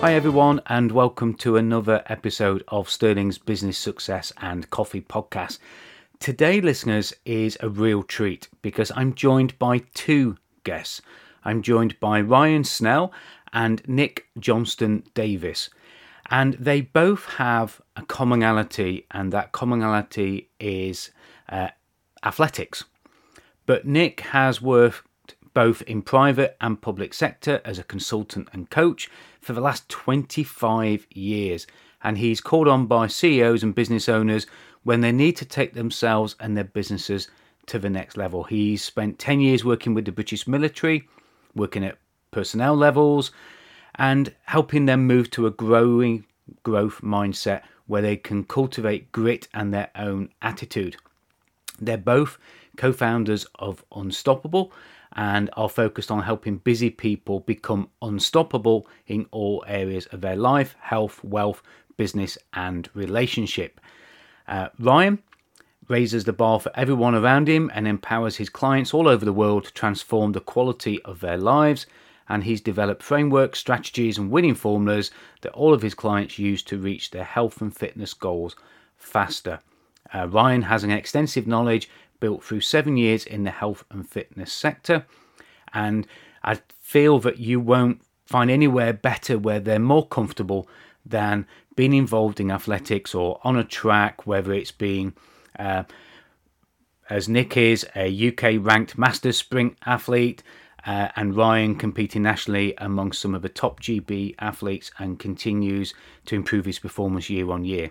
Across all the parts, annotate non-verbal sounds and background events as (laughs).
Hi, everyone, and welcome to another episode of Sterling's Business Success and Coffee podcast. Today, listeners, is a real treat because I'm joined by two guests. I'm joined by Ryan Snell and Nick Johnston Davis, and they both have a commonality, and that commonality is uh, athletics. But Nick has worked both in private and public sector as a consultant and coach for the last 25 years, and he's called on by CEOs and business owners when they need to take themselves and their businesses to the next level. He's spent 10 years working with the British military, working at personnel levels, and helping them move to a growing growth mindset where they can cultivate grit and their own attitude. They're both co founders of Unstoppable and are focused on helping busy people become unstoppable in all areas of their life health, wealth, business, and relationship. Uh, Ryan raises the bar for everyone around him and empowers his clients all over the world to transform the quality of their lives. And he's developed frameworks, strategies, and winning formulas that all of his clients use to reach their health and fitness goals faster. Uh, Ryan has an extensive knowledge built through seven years in the health and fitness sector. And I feel that you won't find anywhere better where they're more comfortable than being involved in athletics or on a track, whether it's being, uh, as Nick is, a UK ranked master sprint athlete. Uh, and Ryan competing nationally among some of the top GB athletes and continues to improve his performance year on year.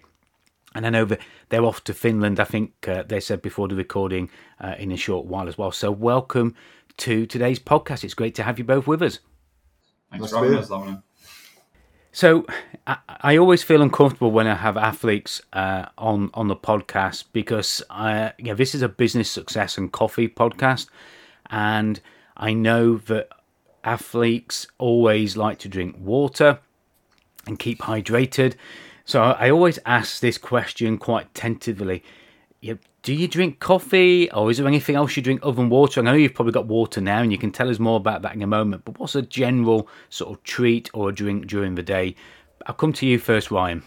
And I know that they're off to Finland, I think uh, they said before the recording, uh, in a short while as well. So, welcome to today's podcast. It's great to have you both with us. Thanks for having us, Dominic. So, I, I, always feel uncomfortable when I have athletes uh, on on the podcast because I, you know, this is a business success and coffee podcast, and I know that athletes always like to drink water and keep hydrated. So I always ask this question quite tentatively. do you drink coffee or is there anything else you drink other than water? I know you've probably got water now and you can tell us more about that in a moment, but what's a general sort of treat or a drink during the day? I'll come to you first, Ryan.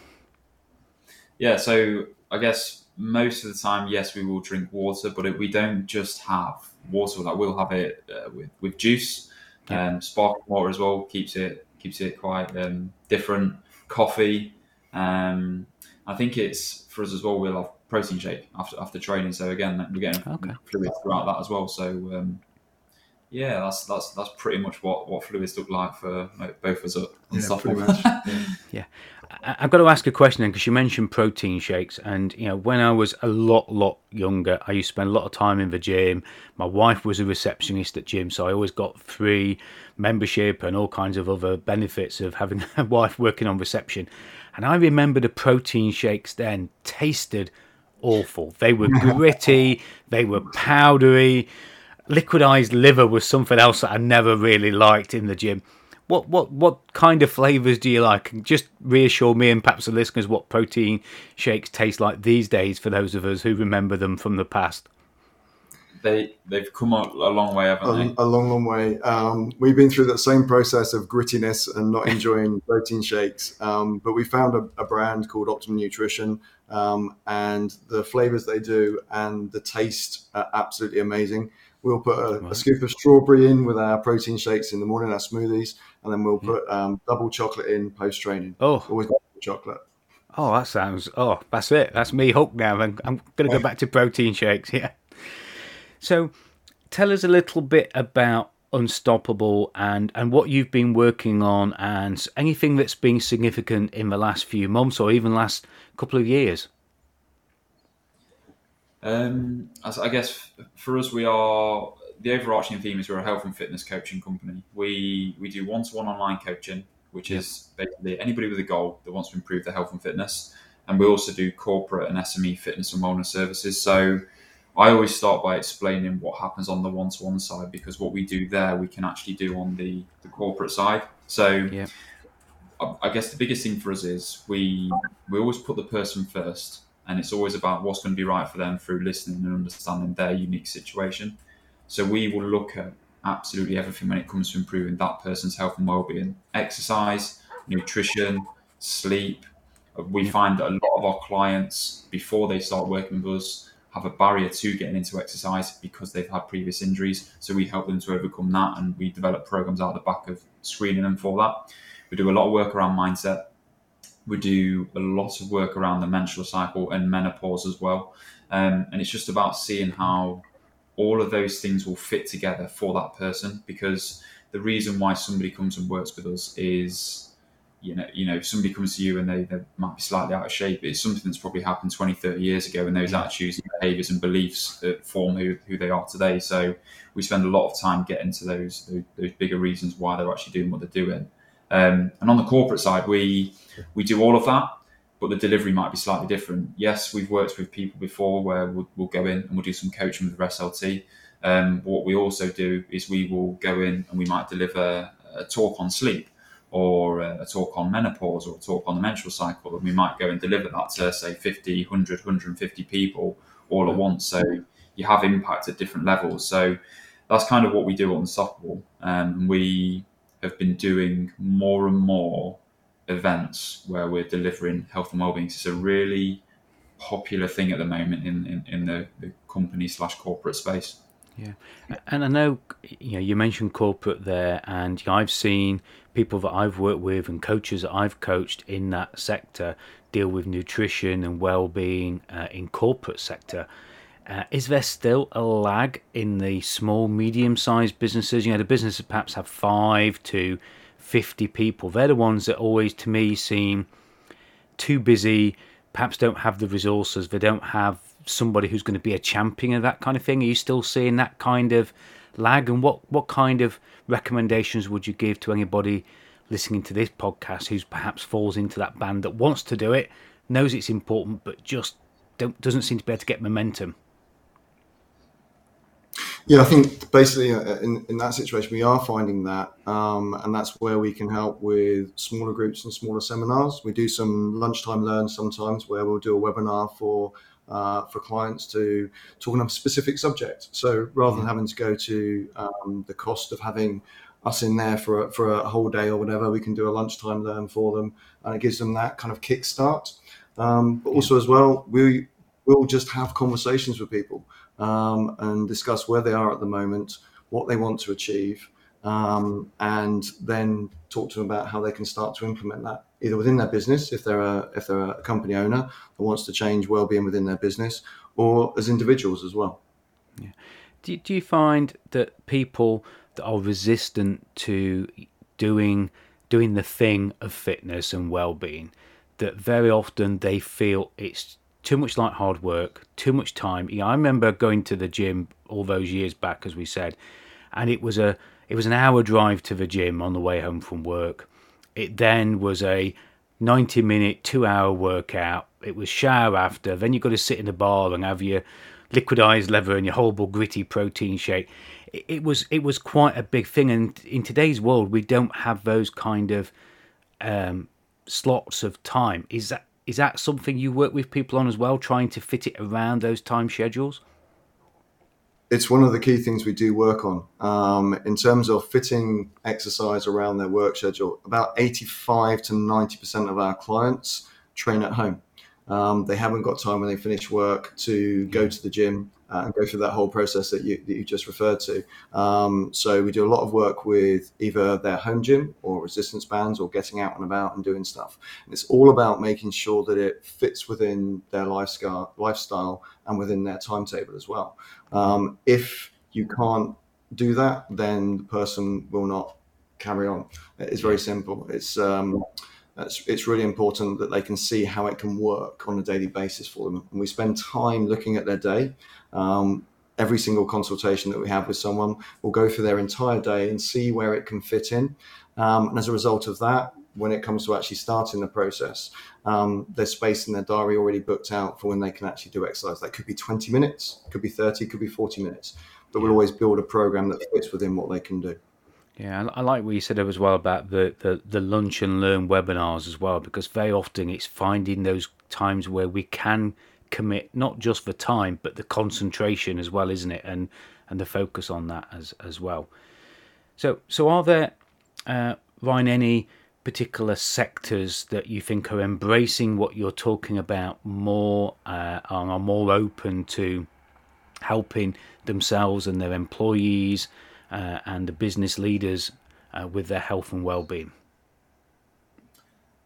Yeah, so I guess most of the time, yes, we will drink water, but we don't just have water. Like we'll have it uh, with, with juice, yeah. um, sparkling water as well keeps it keeps it quite um, different. Coffee, um, I think it's for us as well. We'll have protein shake after after training. So again, we're getting okay. fluids throughout that as well. So um, yeah, that's that's that's pretty much what what fluids look like for both of us up and stuff. (laughs) yeah. yeah. I've got to ask a question then because you mentioned protein shakes, and you know when I was a lot lot younger, I used to spend a lot of time in the gym. My wife was a receptionist at gym, so I always got free membership and all kinds of other benefits of having (laughs) a wife working on reception. And I remember the protein shakes then tasted awful. They were gritty, they were powdery. Liquidized liver was something else that I never really liked in the gym. What what what kind of flavors do you like? Just reassure me and perhaps the listeners what protein shakes taste like these days for those of us who remember them from the past they they've come a, a long way, haven't a, they? A long, long way. Um, we've been through that same process of grittiness and not (laughs) enjoying protein shakes, um, but we found a, a, brand called Optimum Nutrition, um, and the flavors they do and the taste are absolutely amazing. We'll put a, right. a, scoop of strawberry in with our protein shakes in the morning, our smoothies, and then we'll put um, double chocolate in post training. Oh, always double chocolate. Oh, that sounds. Oh, that's it. That's me hooked now. I'm, I'm going to go back to protein shakes. (laughs) Yeah. So, tell us a little bit about Unstoppable and and what you've been working on, and anything that's been significant in the last few months or even last couple of years. Um, I guess for us, we are the overarching theme is we're a health and fitness coaching company. We we do one to one online coaching, which is basically anybody with a goal that wants to improve their health and fitness. and we also do corporate and SME fitness and wellness services. So I always start by explaining what happens on the one-to-one side because what we do there we can actually do on the, the corporate side. So yeah. I, I guess the biggest thing for us is we we always put the person first, and it's always about what's going to be right for them through listening and understanding their unique situation. So we will look at absolutely everything when it comes to improving that person's health and well-being, exercise, nutrition, sleep. We find that a lot of our clients before they start working with us have a barrier to getting into exercise because they've had previous injuries. So we help them to overcome that and we develop programs out the back of screening them for that. We do a lot of work around mindset. We do a lot of work around the menstrual cycle and menopause as well. Um, and it's just about seeing how all of those things will fit together for that person because the reason why somebody comes and works with us is you know, you know, if somebody comes to you and they, they might be slightly out of shape, it's something that's probably happened 20, 30 years ago, and those attitudes and behaviours and beliefs that form who, who they are today. So we spend a lot of time getting to those, those, those bigger reasons why they're actually doing what they're doing. Um, and on the corporate side, we we do all of that, but the delivery might be slightly different. Yes, we've worked with people before where we'll, we'll go in and we'll do some coaching with the SLT. Um, what we also do is we will go in and we might deliver a talk on sleep or a talk on menopause or a talk on the menstrual cycle, and we might go and deliver that to say 50, 100, 150 people all at once. So you have impact at different levels. So that's kind of what we do at Unstoppable. Um, we have been doing more and more events where we're delivering health and wellbeing. It's a really popular thing at the moment in, in, in the, the company slash corporate space. Yeah, and I know you know you mentioned corporate there, and I've seen people that I've worked with and coaches that I've coached in that sector deal with nutrition and well-being uh, in corporate sector. Uh, is there still a lag in the small, medium-sized businesses? You know, the businesses perhaps have five to fifty people. They're the ones that always, to me, seem too busy. Perhaps don't have the resources. They don't have somebody who's going to be a champion of that kind of thing? Are you still seeing that kind of lag? And what, what kind of recommendations would you give to anybody listening to this podcast who's perhaps falls into that band that wants to do it, knows it's important, but just doesn't seem to be able to get momentum? Yeah, I think basically uh, in, in that situation, we are finding that. Um, and that's where we can help with smaller groups and smaller seminars. We do some lunchtime learn sometimes where we'll do a webinar for uh, for clients to talk on a specific subject. So rather than mm-hmm. having to go to um, the cost of having us in there for a, for a whole day or whatever, we can do a lunchtime learn for them, and it gives them that kind of kickstart. Um, but also as well, we will just have conversations with people um, and discuss where they are at the moment, what they want to achieve, um, and then talk to them about how they can start to implement that either within their business if they're a if they're a company owner that wants to change well-being within their business or as individuals as well. Yeah. do, do you find that people that are resistant to doing doing the thing of fitness and well-being that very often they feel it's too much like hard work too much time? Yeah, i remember going to the gym all those years back as we said and it was a it was an hour drive to the gym on the way home from work it then was a 90 minute, two hour workout. It was shower after. Then you've got to sit in the bar and have your liquidized leather and your horrible gritty protein shake. It, it was it was quite a big thing. And in today's world, we don't have those kind of um, slots of time. Is that is that something you work with people on as well, trying to fit it around those time schedules? It's one of the key things we do work on um, in terms of fitting exercise around their work schedule. About 85 to 90% of our clients train at home. Um, they haven't got time when they finish work to go to the gym uh, and go through that whole process that you, that you just referred to. Um, so we do a lot of work with either their home gym or resistance bands or getting out and about and doing stuff. And it's all about making sure that it fits within their lifestyle, lifestyle and within their timetable as well. Um, if you can't do that, then the person will not carry on. It's very simple. It's um, it's, it's really important that they can see how it can work on a daily basis for them. And we spend time looking at their day. Um, every single consultation that we have with someone, we'll go through their entire day and see where it can fit in. Um, and as a result of that, when it comes to actually starting the process, um, there's space in their diary already booked out for when they can actually do exercise. That could be 20 minutes, could be 30, could be 40 minutes, but we'll always build a program that fits within what they can do. Yeah, I like what you said as well about the, the, the lunch and learn webinars as well, because very often it's finding those times where we can commit not just for time but the concentration as well, isn't it? And and the focus on that as as well. So so are there uh, Ryan any particular sectors that you think are embracing what you're talking about more uh, are more open to helping themselves and their employees uh, and the business leaders uh, with their health and well-being?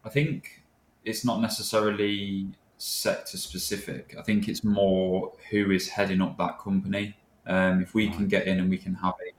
I think it's not necessarily sector specific. I think it's more who is heading up that company. Um, if we can get in and we can have a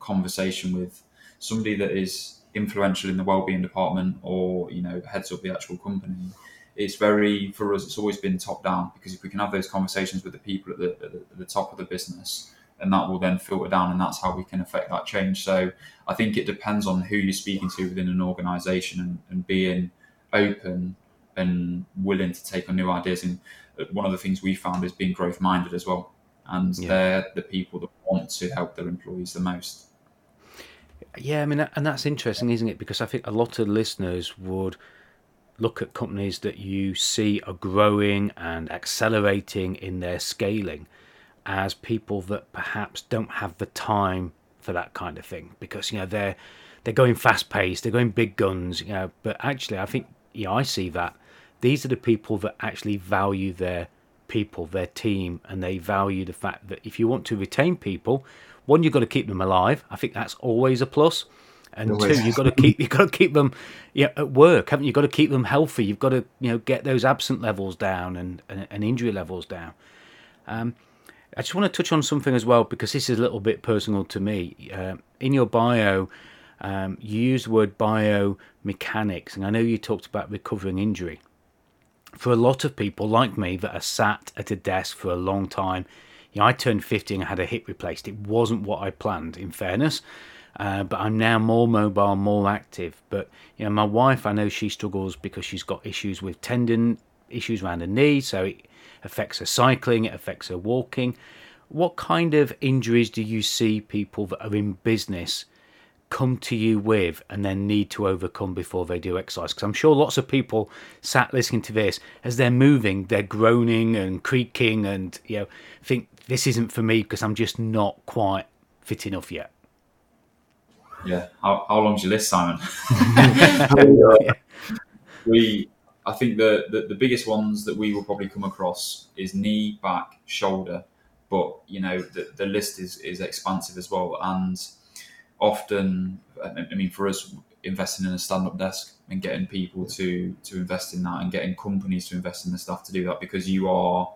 conversation with somebody that is influential in the well-being department or you know heads up the actual company, it's very for us. It's always been top down because if we can have those conversations with the people at the, at the, at the top of the business, and that will then filter down, and that's how we can affect that change. So I think it depends on who you're speaking to within an organisation and, and being open and willing to take on new ideas. And uh, one of the things we found is being growth minded as well. And yeah. they're the people that want to help their employees the most. Yeah, I mean, and that's interesting, isn't it? Because I think a lot of listeners would look at companies that you see are growing and accelerating in their scaling as people that perhaps don't have the time for that kind of thing because you know they're they're going fast paced, they're going big guns, you know. But actually, I think yeah, I see that these are the people that actually value their people, their team, and they value the fact that if you want to retain people, one, you've got to keep them alive. I think that's always a plus. And always. two, you've got to keep you've got to keep them yeah, at work, haven't you? You've got to keep them healthy. You've got to you know get those absent levels down and, and, and injury levels down. Um, I just want to touch on something as well because this is a little bit personal to me. Uh, in your bio, um, you use the word biomechanics, and I know you talked about recovering injury for a lot of people like me that are sat at a desk for a long time, you know, I turned 50 and had a hip replaced. It wasn't what I planned, in fairness. Uh, but I'm now more mobile, more active. But you know, my wife, I know she struggles because she's got issues with tendon issues around her knee, so it affects her cycling, it affects her walking. What kind of injuries do you see people that are in business come to you with and then need to overcome before they do exercise? Because I'm sure lots of people sat listening to this as they're moving, they're groaning and creaking and you know think this isn't for me because I'm just not quite fit enough yet. Yeah. How, how long's your list, Simon? yeah. (laughs) (laughs) We, I think the, the the biggest ones that we will probably come across is knee, back, shoulder. But you know the, the list is is expansive as well and often, I mean, for us, investing in a stand-up desk and getting people to to invest in that and getting companies to invest in the stuff to do that because you are,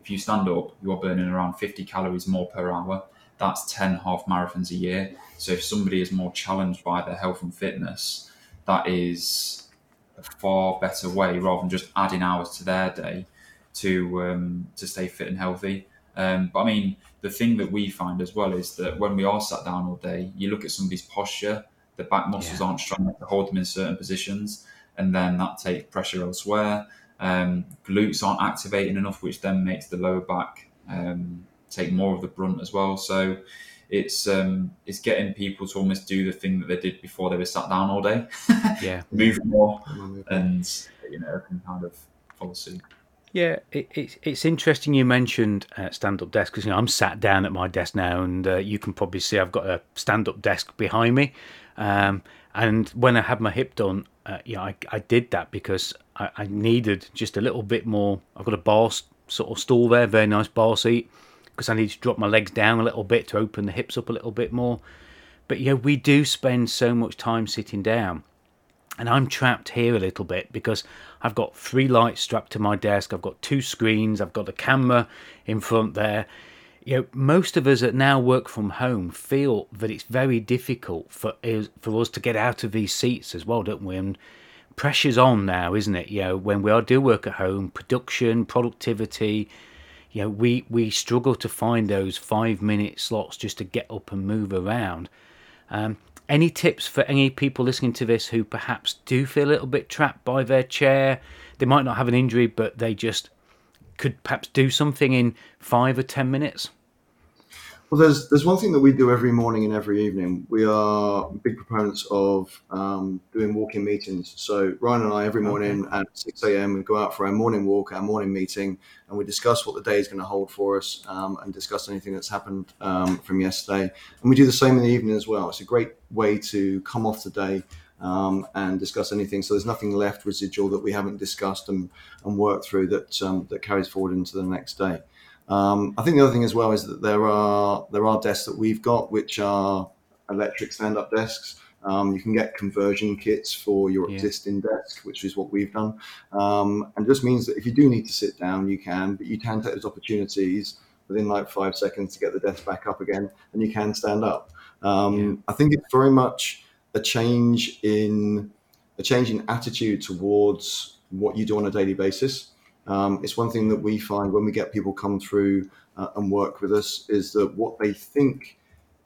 if you stand up, you are burning around 50 calories more per hour. That's 10 half marathons a year. So if somebody is more challenged by their health and fitness, that is a far better way rather than just adding hours to their day to um, to stay fit and healthy. Um, but I mean, the thing that we find as well is that when we are sat down all day, you look at somebody's posture, the back muscles yeah. aren't strong enough to hold them in certain positions, and then that takes pressure elsewhere. Um, glutes aren't activating enough, which then makes the lower back um, take more of the brunt as well. So it's um, it's getting people to almost do the thing that they did before they were sat down all day. (laughs) yeah, move more, and you know, can kind of follow suit. Yeah, it, it's it's interesting you mentioned uh, stand up desk because you know I'm sat down at my desk now, and uh, you can probably see I've got a stand up desk behind me. Um, and when I had my hip done, uh, yeah, I, I did that because I, I needed just a little bit more. I've got a bar sort of stool there, very nice bar seat, because I need to drop my legs down a little bit to open the hips up a little bit more. But yeah, we do spend so much time sitting down and I'm trapped here a little bit because I've got three lights strapped to my desk, I've got two screens, I've got a camera in front there. You know, most of us that now work from home feel that it's very difficult for for us to get out of these seats as well, don't we? And pressure's on now, isn't it? You know, when we are do work at home, production, productivity, you know, we we struggle to find those five minute slots just to get up and move around. Um, any tips for any people listening to this who perhaps do feel a little bit trapped by their chair? They might not have an injury, but they just could perhaps do something in five or ten minutes. Well, there's there's one thing that we do every morning and every evening. We are big proponents of um, doing walking meetings. So Ryan and I every morning okay. at six a.m. we go out for our morning walk, our morning meeting, and we discuss what the day is going to hold for us, um, and discuss anything that's happened um, from yesterday. And we do the same in the evening as well. It's a great way to come off the day um, and discuss anything. So there's nothing left residual that we haven't discussed and, and worked through that um, that carries forward into the next day. Um, I think the other thing as well is that there are there are desks that we've got which are electric stand-up desks. Um, you can get conversion kits for your yeah. existing desk, which is what we've done, um, and just means that if you do need to sit down, you can, but you can take those opportunities within like five seconds to get the desk back up again, and you can stand up. Um, yeah. I think it's very much a change in a change in attitude towards what you do on a daily basis. Um, it's one thing that we find when we get people come through uh, and work with us is that what they think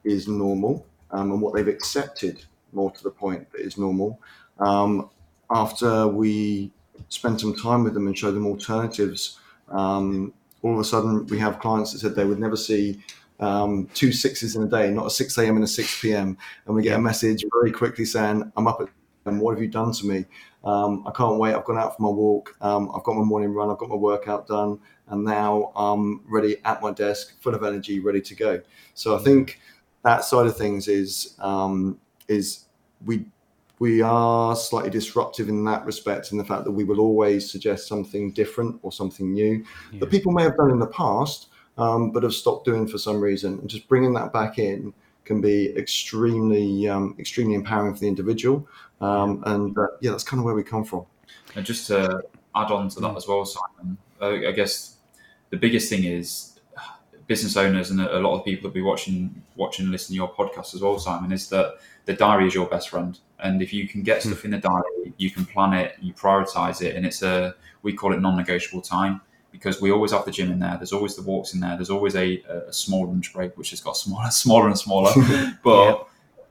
is normal um, and what they've accepted, more to the point, that is normal. Um, after we spend some time with them and show them alternatives, um, all of a sudden we have clients that said they would never see um, two sixes in a day, not a 6 a.m. and a 6 p.m. And we get a message very quickly saying, I'm up at and what have you done to me? Um, I can't wait. I've gone out for my walk. Um, I've got my morning run. I've got my workout done, and now I'm ready at my desk, full of energy, ready to go. So I think that side of things is um, is we we are slightly disruptive in that respect, in the fact that we will always suggest something different or something new yeah. that people may have done in the past, um, but have stopped doing for some reason, and just bringing that back in can be extremely um, extremely empowering for the individual um, and uh, yeah, that's kind of where we come from. And just to add on to that as well, Simon, I guess the biggest thing is business owners and a lot of people that be watching, watching, and listening to your podcast as well, Simon, is that the diary is your best friend. And if you can get hmm. stuff in the diary, you can plan it, you prioritize it, and it's a we call it non-negotiable time because we always have the gym in there. There's always the walks in there. There's always a, a small lunch break, which has got (laughs) smaller, smaller and smaller. (laughs) but yeah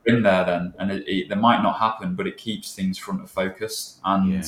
in there then, and it, it, might not happen, but it keeps things front of focus. And yeah.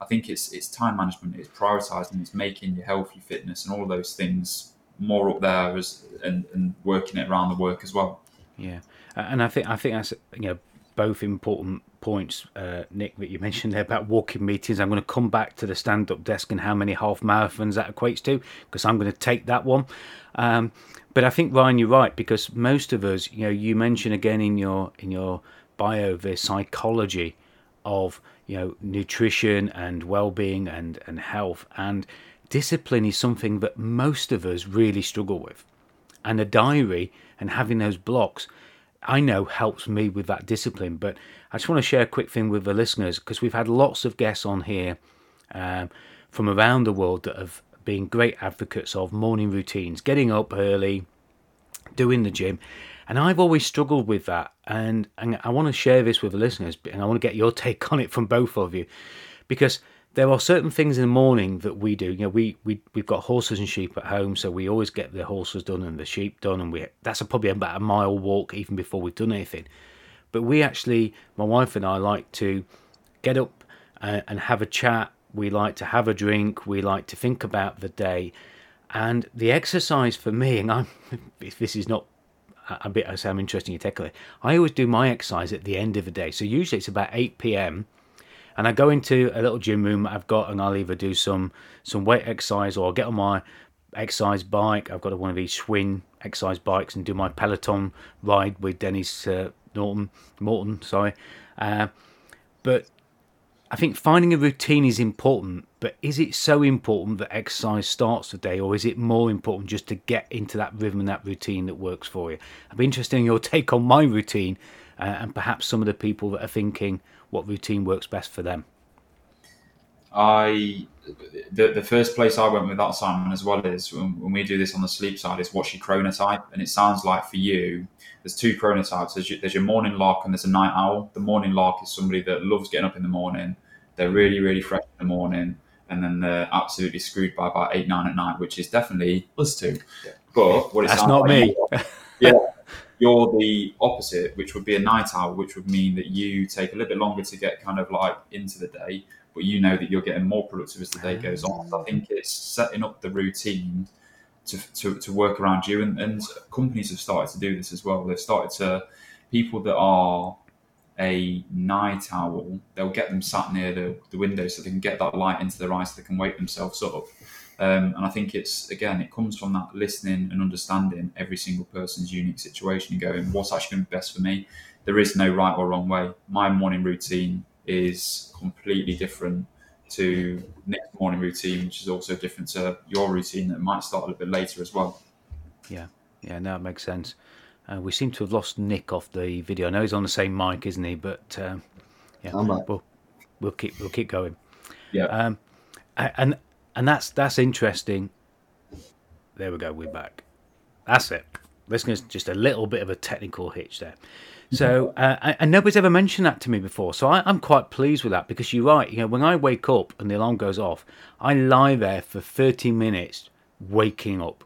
I think it's it's time management, it's prioritizing, it's making your health, your fitness, and all those things more up there as and, and working it around the work as well. Yeah, and I think I think that's you know both important points, uh, Nick, that you mentioned there about walking meetings. I'm going to come back to the stand up desk and how many half marathons that equates to because I'm going to take that one. Um, but I think Ryan, you're right because most of us, you know, you mentioned again in your in your bio the psychology of you know nutrition and well-being and and health and discipline is something that most of us really struggle with and a diary and having those blocks i know helps me with that discipline but i just want to share a quick thing with the listeners because we've had lots of guests on here um, from around the world that have been great advocates of morning routines, getting up early, doing the gym. And I've always struggled with that. And, and I want to share this with the listeners, and I want to get your (laughs) take on it from both of you. Because there are certain things in the morning that we do. You know, we, we, we've got horses and sheep at home, so we always get the horses done and the sheep done. And we that's a, probably about a mile walk even before we've done anything. But we actually, my wife and I, like to get up uh, and have a chat we like to have a drink, we like to think about the day. And the exercise for me, and I'm, (laughs) if this is not a bit, I say I'm interested in take I always do my exercise at the end of the day. So usually it's about 8 p.m. And I go into a little gym room I've got, and I'll either do some some weight exercise or I'll get on my exercise bike. I've got one of these Schwinn exercise bikes and do my Peloton ride with Denis uh, Norton, Morton, sorry. Uh, but I think finding a routine is important, but is it so important that exercise starts the day, or is it more important just to get into that rhythm and that routine that works for you? I'd be interested in your (laughs) take on my routine uh, and perhaps some of the people that are thinking what routine works best for them. I the, the first place I went with that Simon as well is when, when we do this on the sleep side is what's your chronotype, and it sounds like for you there's two chronotypes. There's your, there's your morning lark and there's a night owl. The morning lark is somebody that loves getting up in the morning. They're really really fresh in the morning, and then they're absolutely screwed by about eight nine at night, which is definitely us two. But what it that's not like me. yeah, (laughs) you're the opposite, which would be a night owl, which would mean that you take a little bit longer to get kind of like into the day, but you know that you're getting more productive as the day goes on. I think it's setting up the routine to, to, to work around you. And, and companies have started to do this as well. They've started to, people that are a night owl, they'll get them sat near the, the window so they can get that light into their eyes so they can wake themselves up. Um, and I think it's, again, it comes from that listening and understanding every single person's unique situation and going, what's actually going to be best for me? There is no right or wrong way. My morning routine is completely different to Nick's morning routine, which is also different to your routine that might start a little bit later as well. Yeah, yeah, no, it makes sense. Uh, we seem to have lost Nick off the video. I know he's on the same mic, isn't he? But um, yeah, we'll, we'll keep we'll keep going. Yeah. Um, and and that's that's interesting. There we go. We're back. That's it. Listeners, just a little bit of a technical hitch there. So, uh, and nobody's ever mentioned that to me before. So I, am quite pleased with that because you're right. You know, when I wake up and the alarm goes off, I lie there for 30 minutes waking up.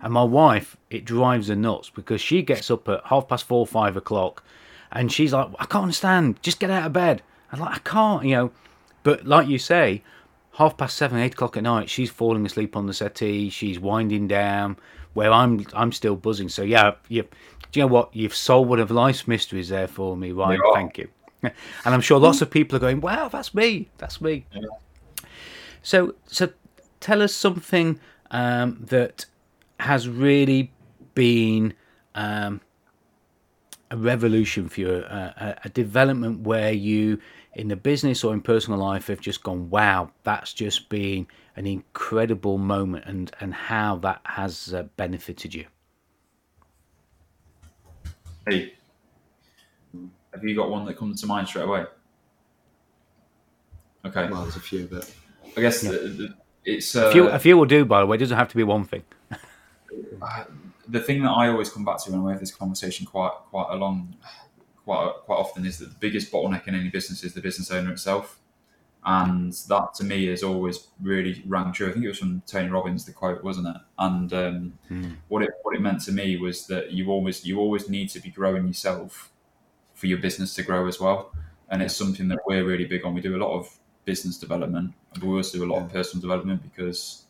And my wife, it drives her nuts because she gets up at half past four, five o'clock, and she's like, I can't understand. Just get out of bed. I'm like, I can't, you know. But like you say, half past seven, eight o'clock at night, she's falling asleep on the settee. She's winding down where I'm I'm still buzzing. So yeah, you, do you know what? You've solved one of life's mysteries there for me, Ryan. Yeah. Thank you. (laughs) and I'm sure lots of people are going, "Wow, that's me. That's me." Yeah. So so tell us something um, that has really been um, a revolution for you, a, a, development where you, in the business or in personal life, have just gone, "Wow, that's just been." an incredible moment and, and how that has uh, benefited you. Hey, have you got one that comes to mind straight away? Okay. Well, there's a few, but I guess yeah. the, the, it's uh, a, few, a few will do. By the way, it doesn't have to be one thing. Uh, the thing that I always come back to when we have this conversation quite quite a long, quite quite often is that the biggest bottleneck in any business is the business owner itself. And that to me has always really rang true. I think it was from Tony Robbins, the quote, wasn't it? And um, mm. what it what it meant to me was that you always you always need to be growing yourself for your business to grow as well. And it's something that we're really big on. We do a lot of business development, but we also do a lot yeah. of personal development because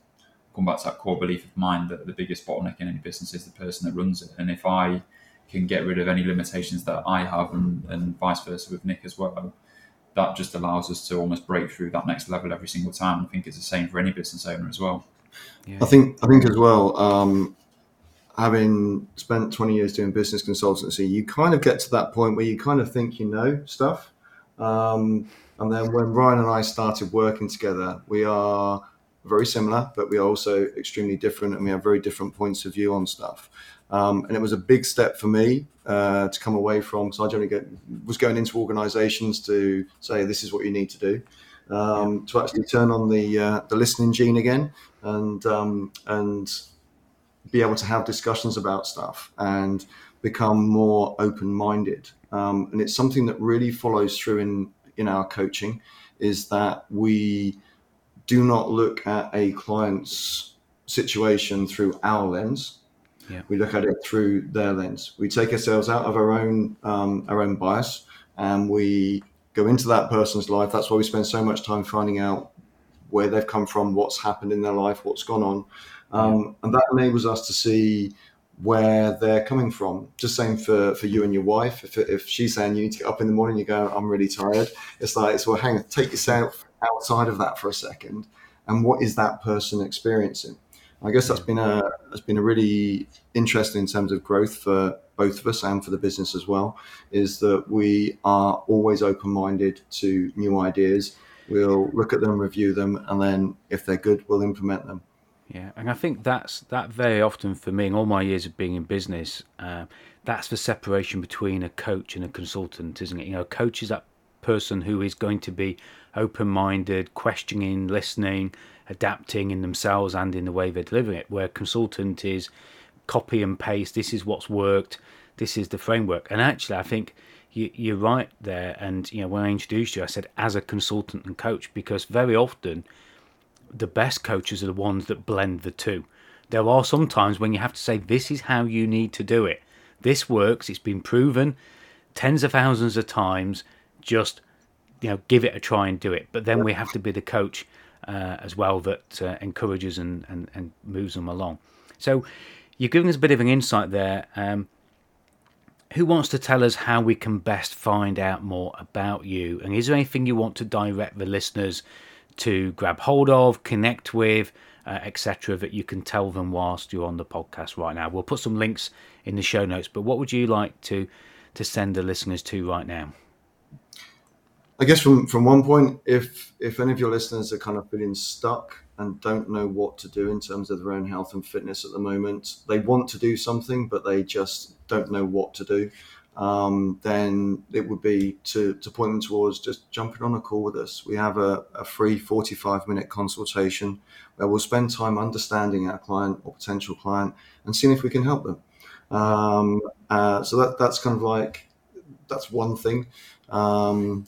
come back to that core belief of mine that the biggest bottleneck in any business is the person that runs it. And if I can get rid of any limitations that I have and, and vice versa with Nick as well, that just allows us to almost break through that next level every single time. I think it's the same for any business owner as well. Yeah. I think I think as well. Um, having spent 20 years doing business consultancy, you kind of get to that point where you kind of think you know stuff. Um, and then when Ryan and I started working together, we are very similar, but we are also extremely different, and we have very different points of view on stuff. Um, and it was a big step for me uh, to come away from. So I generally get, was going into organisations to say this is what you need to do. Um, to actually turn on the uh, the listening gene again and um, and be able to have discussions about stuff and become more open minded. Um, and it's something that really follows through in in our coaching is that we do not look at a client's situation through our lens yeah. We look at it through their lens. We take ourselves out of our own um, our own bias, and we go into that person's life. That's why we spend so much time finding out where they've come from, what's happened in their life, what's gone on, um, and that enables us to see where they're coming from. Just same for, for you and your wife. If, if she's saying you need to get up in the morning, you go, I'm really tired. It's like, it's well, hang on, take yourself outside of that for a second. And what is that person experiencing? I guess that's been a that's been a really interesting in terms of growth for both of us and for the business as well. Is that we are always open minded to new ideas. We'll look at them, review them, and then if they're good, we'll implement them. Yeah, and I think that's that very often for me in all my years of being in business. Uh, that's the separation between a coach and a consultant, isn't it? You know, a coach is that person who is going to be open minded, questioning, listening, adapting in themselves and in the way they're delivering it. Where consultant is copy and paste. This is what's worked. This is the framework. And actually, I think you, are right there. And you know, when I introduced you, I said as a consultant and coach because very often the best coaches are the ones that blend the two. There are some times when you have to say this is how you need to do it. this works. It's been proven tens of thousands of times. Just you know, give it a try and do it. But then we have to be the coach uh, as well that uh, encourages and, and, and moves them along. So you're giving us a bit of an insight there. Um, who wants to tell us how we can best find out more about you? And is there anything you want to direct the listeners to grab hold of, connect with, uh, etc., that you can tell them whilst you're on the podcast right now? We'll put some links in the show notes, but what would you like to to send the listeners to right now? I guess from from one point, if if any of your listeners are kind of feeling stuck and don't know what to do in terms of their own health and fitness at the moment, they want to do something but they just don't know what to do. Um, then it would be to, to point them towards just jumping on a call with us. We have a, a free 45 minute consultation where we'll spend time understanding our client or potential client and seeing if we can help them. Um, uh, so that that's kind of like that's one thing. Um,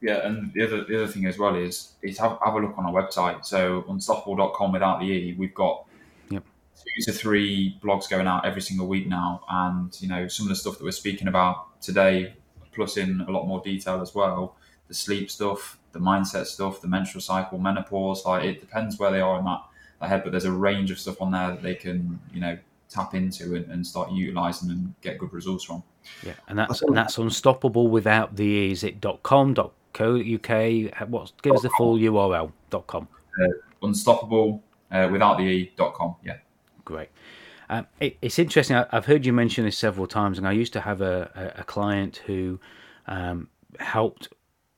yeah, and the other the other thing as well is is have, have a look on our website. So unstoppable.com without the e, we've got yep. two to three blogs going out every single week now, and you know some of the stuff that we're speaking about today, plus in a lot more detail as well. The sleep stuff, the mindset stuff, the menstrual cycle, menopause. Like it depends where they are in that, that head, but there's a range of stuff on there that they can you know tap into and, and start utilizing and get good results from. Yeah, and that's and that's unstoppable without the e. Is it .com, co uk? What give us the full URL .com. Uh, unstoppable uh, without the e .com. Yeah, great. Um, it, it's interesting. I, have heard you mention this several times, and I used to have a, a, a client who um, helped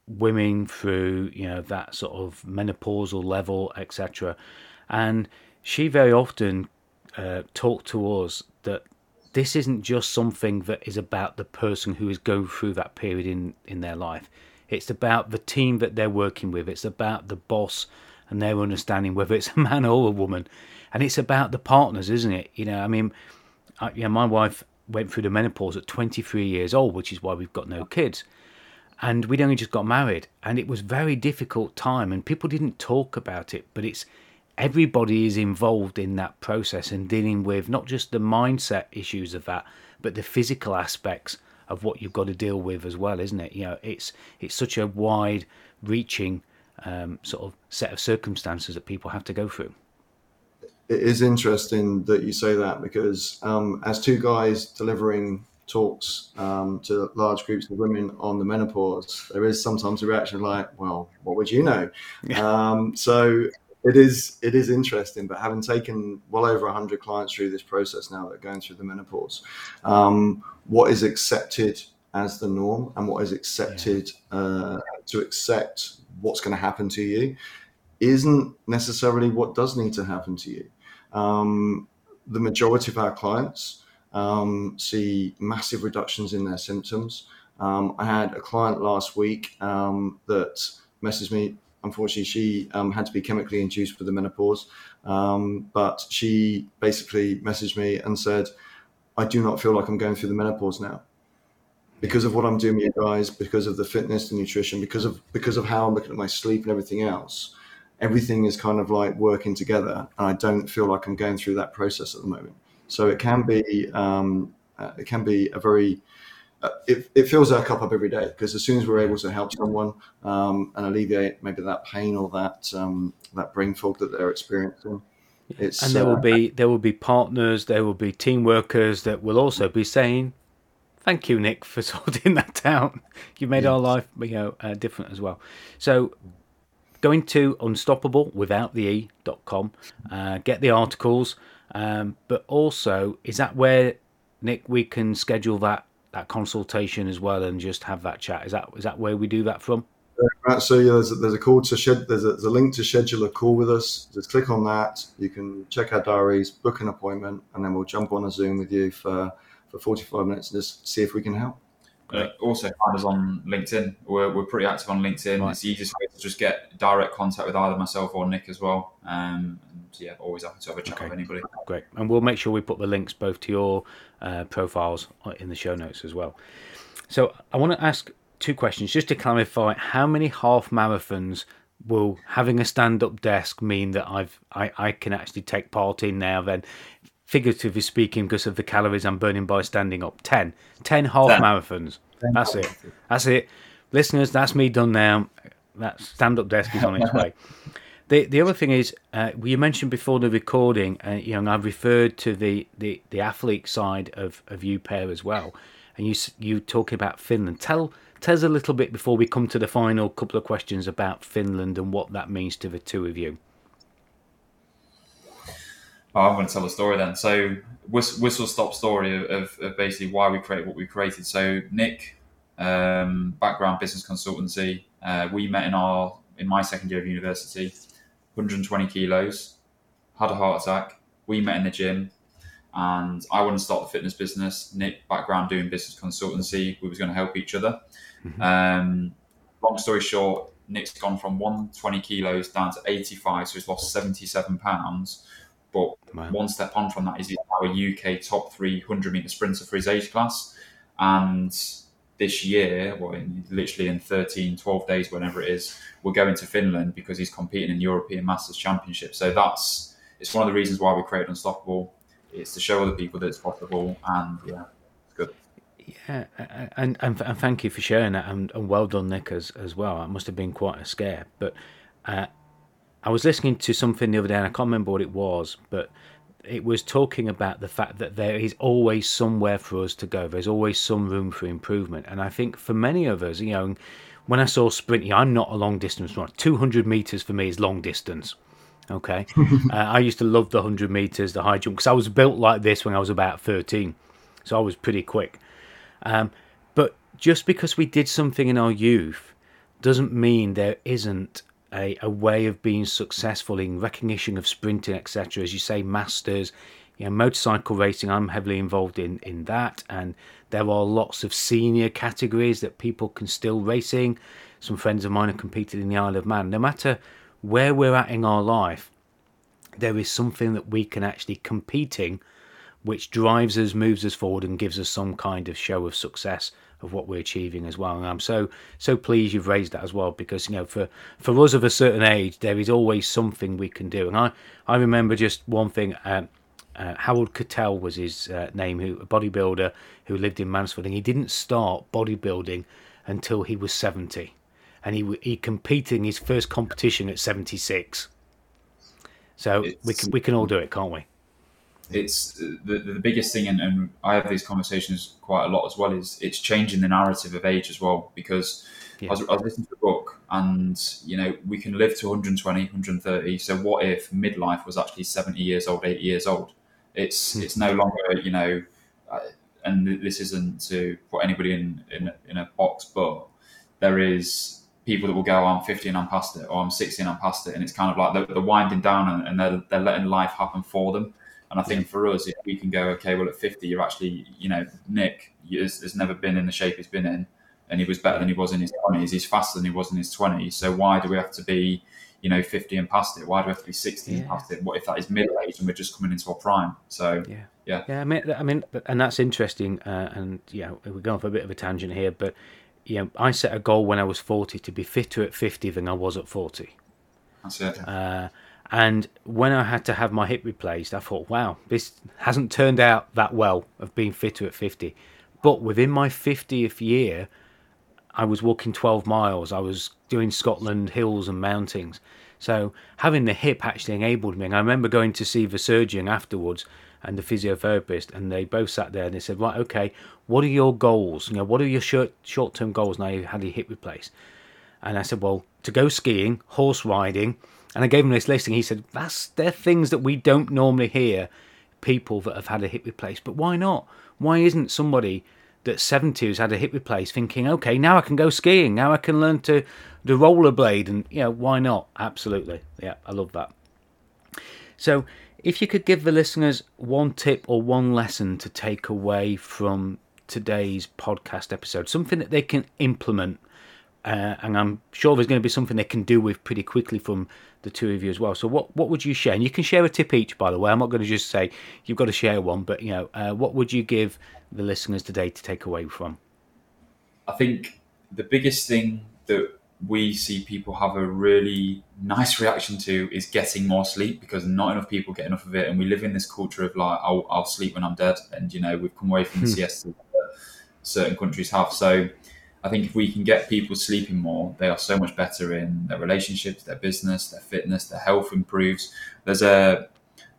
women through you know that sort of menopausal level, etc. And she very often uh, talked to us that this isn't just something that is about the person who is going through that period in in their life. It's about the team that they're working with. It's about the boss and their understanding whether it's a man or a woman, and it's about the partners, isn't it? You know, I mean, I, you know, my wife went through the menopause at 23 years old, which is why we've got no kids. And we'd only just got married, and it was very difficult time, and people didn't talk about it. But it's everybody is involved in that process and dealing with not just the mindset issues of that, but the physical aspects of what you've got to deal with as well, isn't it? You know, it's it's such a wide reaching um, sort of set of circumstances that people have to go through. It is interesting that you say that because um, as two guys delivering talks um, to large groups of women on the menopause, there is sometimes a reaction like, "Well, what would you know?" Um, so it is it is interesting. But having taken well over hundred clients through this process now that are going through the menopause, um, what is accepted as the norm and what is accepted uh, to accept what's going to happen to you isn't necessarily what does need to happen to you. Um, the majority of our clients um, see massive reductions in their symptoms. Um, I had a client last week um, that messaged me. Unfortunately, she um, had to be chemically induced for the menopause, um, but she basically messaged me and said, I do not feel like I'm going through the menopause now because of what I'm doing you guys, because of the fitness, the nutrition, because of because of how I'm looking at my sleep and everything else. Everything is kind of like working together, and I don't feel like I'm going through that process at the moment. So it can be um, uh, it can be a very it, it fills our cup up every day because as soon as we're able to help someone um, and alleviate maybe that pain or that um, that brain fog that they're experiencing, it's, and there uh, will be there will be partners, there will be team workers that will also be saying, "Thank you, Nick, for (laughs) sorting that out. You made yes. our life, you know, uh, different as well." So, going to unstoppable without the e.com, uh, get the articles, um, but also is that where Nick we can schedule that that consultation as well and just have that chat? Is that is that where we do that from? Right, so yeah, there's a, there's a call to shed. There's a, there's a link to schedule a call with us. Just click on that. You can check our diaries, book an appointment, and then we'll jump on a Zoom with you for for 45 minutes and just see if we can help. Uh, also, find us on LinkedIn. We're, we're pretty active on LinkedIn. Right. It's the easiest way to just get direct contact with either myself or Nick as well. Um, and yeah, always happy to have a chat okay. with anybody. Great, and we'll make sure we put the links both to your uh, profiles in the show notes as well. So I want to ask two questions just to clarify how many half marathons will having a stand up desk mean that I've I, I can actually take part in now then figuratively speaking, because of the calories I'm burning by standing up. 10. 10 half 10. marathons. That's it. That's it. Listeners, that's me done now. That stand up desk is on its (laughs) way. The the other thing is, uh, you mentioned before the recording, uh, you know, I've referred to the, the, the athlete side of, of you pair as well, and you you talking about Finland. Tell tell us a little bit before we come to the final couple of questions about Finland and what that means to the two of you. Oh, I'm going to tell a story then. So, whistle whistle stop story of, of, basically why we created what we created. So, Nick, um, background business consultancy. Uh, we met in our in my second year of university. 120 kilos, had a heart attack. We met in the gym, and I wanted to start the fitness business. Nick, background doing business consultancy, we was going to help each other. Mm-hmm. Um, long story short, Nick's gone from 120 kilos down to 85, so he's lost 77 pounds. But wow. one step on from that is he's now a UK top 300 meter sprinter for his age class. And this year, well, in, literally in 13, 12 days, whenever it is, we're going to Finland because he's competing in the European Masters Championship. So that's it's one of the reasons why we created Unstoppable. It's to show other people that it's possible, and yeah, it's good. Yeah, and and, and thank you for sharing that, and, and well done, Nick, as as well. It must have been quite a scare, but uh, I was listening to something the other day, and I can't remember what it was, but it was talking about the fact that there is always somewhere for us to go. There's always some room for improvement. And I think for many of us, you know, when I saw sprinting, I'm not a long distance runner. 200 meters for me is long distance. Okay. (laughs) uh, I used to love the 100 meters, the high jump, because I was built like this when I was about 13. So I was pretty quick. Um, but just because we did something in our youth doesn't mean there isn't a, a way of being successful in recognition of sprinting, etc. As you say, masters, you know, motorcycle racing. I'm heavily involved in in that, and there are lots of senior categories that people can still racing. Some friends of mine have competed in the Isle of Man. No matter where we're at in our life, there is something that we can actually competing, which drives us, moves us forward, and gives us some kind of show of success of what we're achieving as well. And I'm so so pleased you've raised that as well because you know for for us of a certain age there is always something we can do. And I I remember just one thing. Um, uh, Harold Cattell was his uh, name, who a bodybuilder who lived in Mansfield, and he didn't start bodybuilding until he was seventy, and he he competed in his first competition at seventy six. So it's, we can we can all do it, can't we? It's the, the biggest thing, and, and I have these conversations quite a lot as well. Is it's changing the narrative of age as well because yeah. I, was, I was listening to a book, and you know we can live to 120, 130. So what if midlife was actually 70 years old, 80 years old? It's hmm. it's no longer you know, uh, and this isn't to put anybody in in, in a box, but there is people that will go, oh, I'm 50 and I'm past it, or I'm 60 and I'm past it. And it's kind of like they're, they're winding down and, and, they're, they're letting life happen for them. And I think for us, if we can go, okay, well, at 50, you're actually, you know, Nick has, has never been in the shape he's been in, and he was better than he was in his 20s. He's faster than he was in his 20s. So why do we have to be, you know, 50 and past it? Why do we have to be 60 yeah. and past it? What if that is middle age and we're just coming into our prime? So yeah, yeah, yeah. I mean, I mean, and that's interesting. Uh, and yeah, we're going for a bit of a tangent here, but you know, I set a goal when I was 40 to be fitter at 50 than I was at 40. That's it. Uh, and when I had to have my hip replaced, I thought, wow, this hasn't turned out that well of being fitter at 50. But within my 50th year, I was walking 12 miles. I was doing Scotland hills and mountains. So having the hip actually enabled me. And I remember going to see the surgeon afterwards and the physiotherapist, and they both sat there and they said, right, okay, what are your goals? You know, what are your short term goals now you had your hip replaced? And I said, well, to go skiing, horse riding, and I gave him this listing. He said, "That's they're things that we don't normally hear people that have had a hip replaced. But why not? Why isn't somebody that's 70 who's had a hip replaced thinking, okay, now I can go skiing. Now I can learn to the rollerblade, and you know why not? Absolutely, yeah, I love that. So, if you could give the listeners one tip or one lesson to take away from today's podcast episode, something that they can implement uh, and I'm sure there's going to be something they can do with pretty quickly from the two of you as well. So, what what would you share? And you can share a tip each, by the way. I'm not going to just say you've got to share one, but you know, uh, what would you give the listeners today to take away from? I think the biggest thing that we see people have a really nice reaction to is getting more sleep because not enough people get enough of it, and we live in this culture of like I'll, I'll sleep when I'm dead, and you know we've come away from the hmm. siesta that certain countries have. So I think if we can get people sleeping more, they are so much better in their relationships, their business, their fitness, their health improves. There's a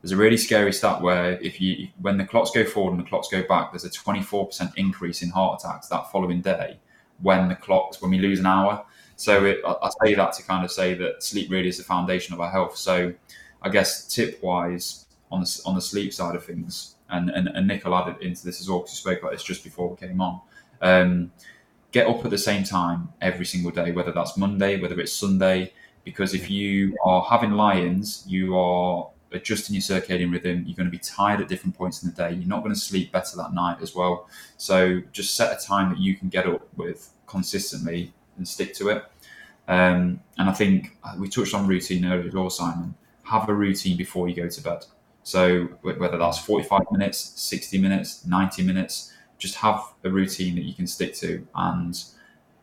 there's a really scary stat where if you when the clocks go forward and the clocks go back, there's a 24% increase in heart attacks that following day when the clocks when we lose an hour. So it, I, say that to kind of say that sleep really is the foundation of our health. So I guess tip wise on the on the sleep side of things, and and, and Nick added into this as well because you spoke about this just before we came on. Um, get up at the same time every single day, whether that's Monday, whether it's Sunday, because if you are having lions, you are adjusting your circadian rhythm. You're going to be tired at different points in the day. You're not going to sleep better that night as well. So just set a time that you can get up with consistently and stick to it. Um, and I think uh, we touched on routine earlier well, Simon. Have a routine before you go to bed. So whether that's 45 minutes, 60 minutes, 90 minutes, just have a routine that you can stick to and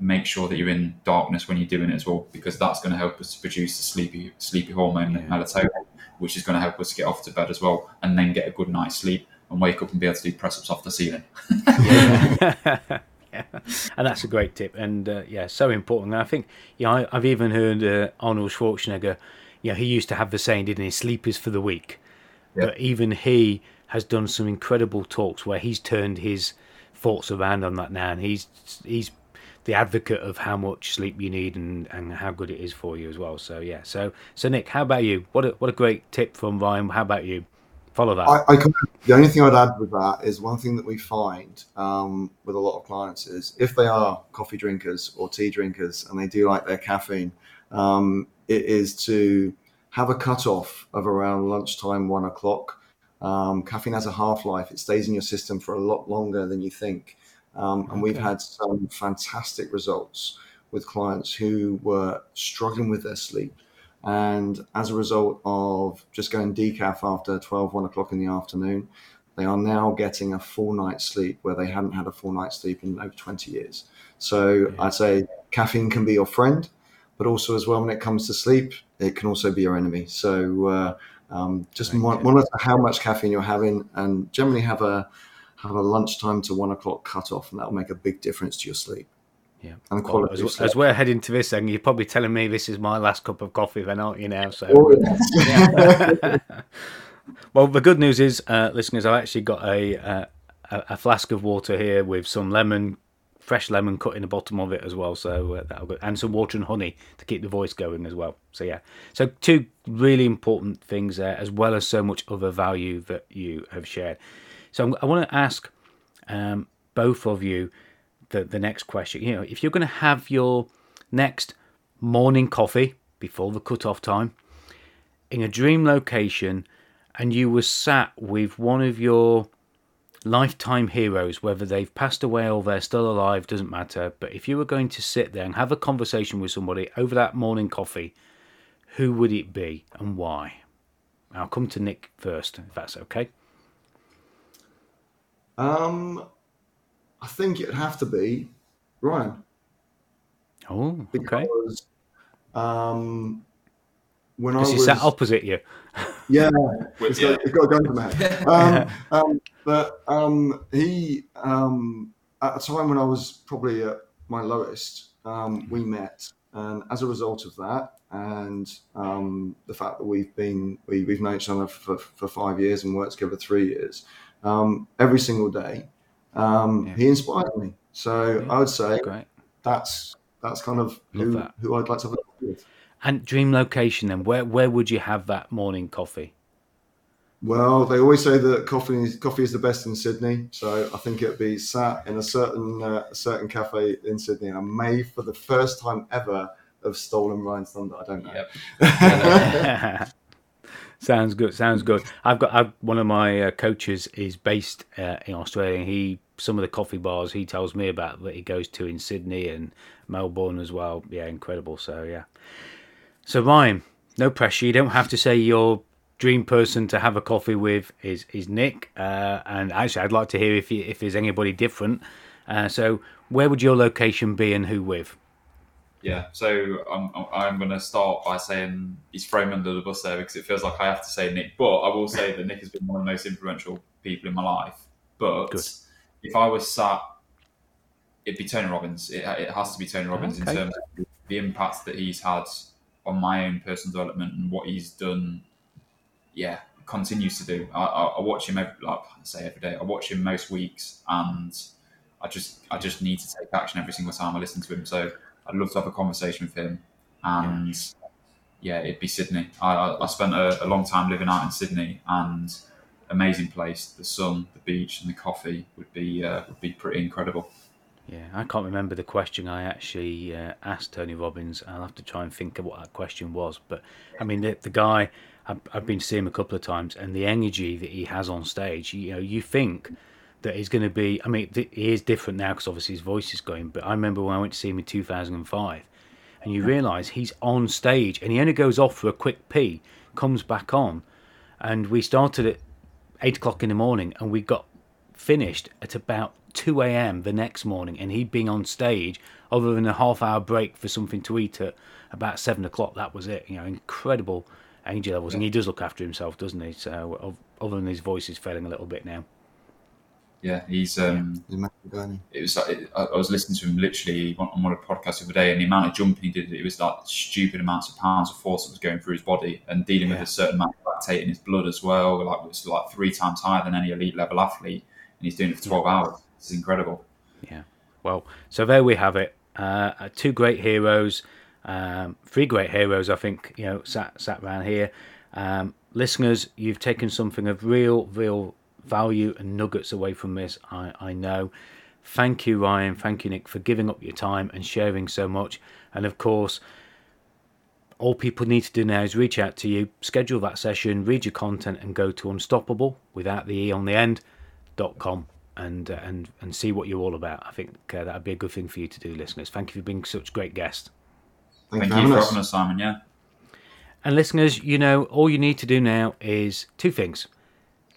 make sure that you're in darkness when you're doing it as well, because that's going to help us to produce the sleepy sleepy hormone yeah. melatonin, which is going to help us get off to bed as well, and then get a good night's sleep and wake up and be able to do press ups off the ceiling. yeah. (laughs) yeah. and that's a great tip, and uh, yeah, so important. And I think, yeah, I, have even heard uh, Arnold Schwarzenegger. Yeah, he used to have the saying, didn't he? Sleep is for the weak. Yep. But even he has done some incredible talks where he's turned his thoughts around on that now, and he's he's the advocate of how much sleep you need and, and how good it is for you as well. So yeah. So so Nick, how about you? What a, what a great tip from Ryan. How about you? Follow that. I, I the only thing I'd add with that is one thing that we find um, with a lot of clients is if they are coffee drinkers or tea drinkers and they do like their caffeine, um, it is to have a cutoff of around lunchtime, one o'clock. Um, caffeine has a half life; it stays in your system for a lot longer than you think. Um, and okay. we've had some fantastic results with clients who were struggling with their sleep. And as a result of just going decaf after 12, 1 o'clock in the afternoon, they are now getting a full night's sleep where they hadn't had a full night's sleep in over 20 years. So yeah. I'd say caffeine can be your friend, but also as well when it comes to sleep, it can also be your enemy. So uh, um, just monitor how much caffeine you're having and generally have a have a lunchtime to one o'clock cut off, and that'll make a big difference to your sleep. Yeah, and quality. Well, as, as, we're heading to this, then you're probably telling me this is my last cup of coffee, then, aren't you? Now, so. Oh, yeah. (laughs) well, the good news is, uh, listeners, I've actually got a, uh, a flask of water here with some lemon, fresh lemon cut in the bottom of it as well. So uh, that'll go, and some water and honey to keep the voice going as well. So yeah, so two really important things there, as well as so much other value that you have shared. So I want to ask um, both of you the, the next question. You know, if you're going to have your next morning coffee before the cut-off time in a dream location and you were sat with one of your lifetime heroes, whether they've passed away or they're still alive, doesn't matter. But if you were going to sit there and have a conversation with somebody over that morning coffee, who would it be and why? I'll come to Nick first, if that's okay. Um, I think it'd have to be Ryan. Oh, okay. Because um, when I was, he sat opposite you. Yeah, (laughs) it's, got, it's got a gun to my head. (laughs) Um, um, but um, he, um, at a time when I was probably at my lowest, um, we met, and as a result of that, and um, the fact that we've been we, have known each other for, for five years and worked together three years, um, every single day. Um, yeah. He inspired me. So yeah, I would say that's that's kind of who, who I'd like to have a with. And dream location then, where where would you have that morning coffee? Well, they always say that coffee is, coffee is the best in Sydney, so I think it'd be sat in a certain uh, a certain cafe in Sydney, and I may, for the first time ever, have stolen Ryan's thunder. I don't know. Yep. (laughs) (laughs) sounds good. Sounds good. I've got I've, one of my uh, coaches is based uh, in Australia. he some of the coffee bars he tells me about that he goes to in Sydney and Melbourne as well. Yeah, incredible. So yeah. So Ryan, no pressure. You don't have to say your dream person to have a coffee with is is Nick. Uh, and actually, I'd like to hear if you, if there's anybody different. Uh, so where would your location be and who with? Yeah, so I'm, I'm going to start by saying he's thrown under the bus there because it feels like I have to say Nick. But I will say that Nick has been one of the most influential people in my life. But Good. if I was sat, it'd be Tony Robbins. It, it has to be Tony Robbins okay. in terms of the impact that he's had on my own personal development and what he's done. Yeah, continues to do. I, I, I watch him every, like I say every day. I watch him most weeks, and I just I just need to take action every single time I listen to him. So I'd love to have a conversation with him. And yeah, yeah it'd be Sydney. I, I spent a, a, long time living out in Sydney, and amazing place. The sun, the beach, and the coffee would be uh, would be pretty incredible. Yeah, I can't remember the question I actually uh, asked Tony Robbins. I'll have to try and think of what that question was. But I mean, the, the guy, I've, I've been to see him a couple of times, and the energy that he has on stage, you know, you think that he's going to be. I mean, he is different now because obviously his voice is going. But I remember when I went to see him in 2005, and you realise he's on stage and he only goes off for a quick pee, comes back on, and we started at eight o'clock in the morning and we got finished at about 2 a.m. the next morning, and he'd been on stage other than a half hour break for something to eat at about seven o'clock. That was it. You know, incredible energy levels, yeah. and he does look after himself, doesn't he? So, other than his voice is failing a little bit now. Yeah, he's. Um, it was. It, I was listening to him literally on one of the podcasts the other day, and the amount of jumping he did, it was like stupid amounts of pounds of force that was going through his body, and dealing yeah. with a certain amount of lactate in his blood as well. Like it was like three times higher than any elite level athlete, and he's doing it for twelve yeah. hours. It's incredible. Yeah. Well, so there we have it. Uh, two great heroes, um, three great heroes. I think you know sat sat around here. Um, listeners, you've taken something of real, real value and nuggets away from this, I, I know. Thank you, Ryan. Thank you, Nick, for giving up your time and sharing so much. And of course, all people need to do now is reach out to you, schedule that session, read your content, and go to unstoppable without the e on the end dot com and uh, and and see what you're all about. I think uh, that'd be a good thing for you to do, listeners. Thank you for being such great guests. Thank, Thank you for having us, Simon. Yeah. And listeners, you know, all you need to do now is two things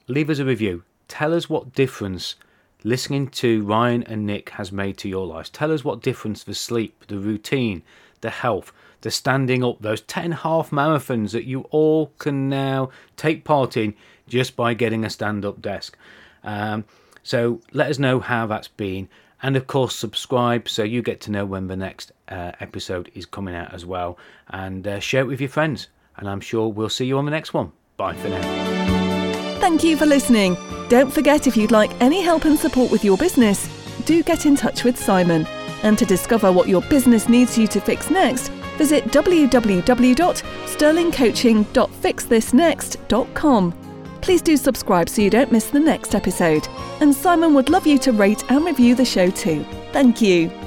leave us a review. Tell us what difference listening to Ryan and Nick has made to your lives. Tell us what difference the sleep, the routine, the health, the standing up, those 10 half marathons that you all can now take part in just by getting a stand up desk. Um, so let us know how that's been. And of course, subscribe so you get to know when the next uh, episode is coming out as well. And uh, share it with your friends. And I'm sure we'll see you on the next one. Bye for now. Thank you for listening. Don't forget if you'd like any help and support with your business, do get in touch with Simon. And to discover what your business needs you to fix next, visit www.sterlingcoaching.fixthisnext.com. Please do subscribe so you don't miss the next episode. And Simon would love you to rate and review the show too. Thank you.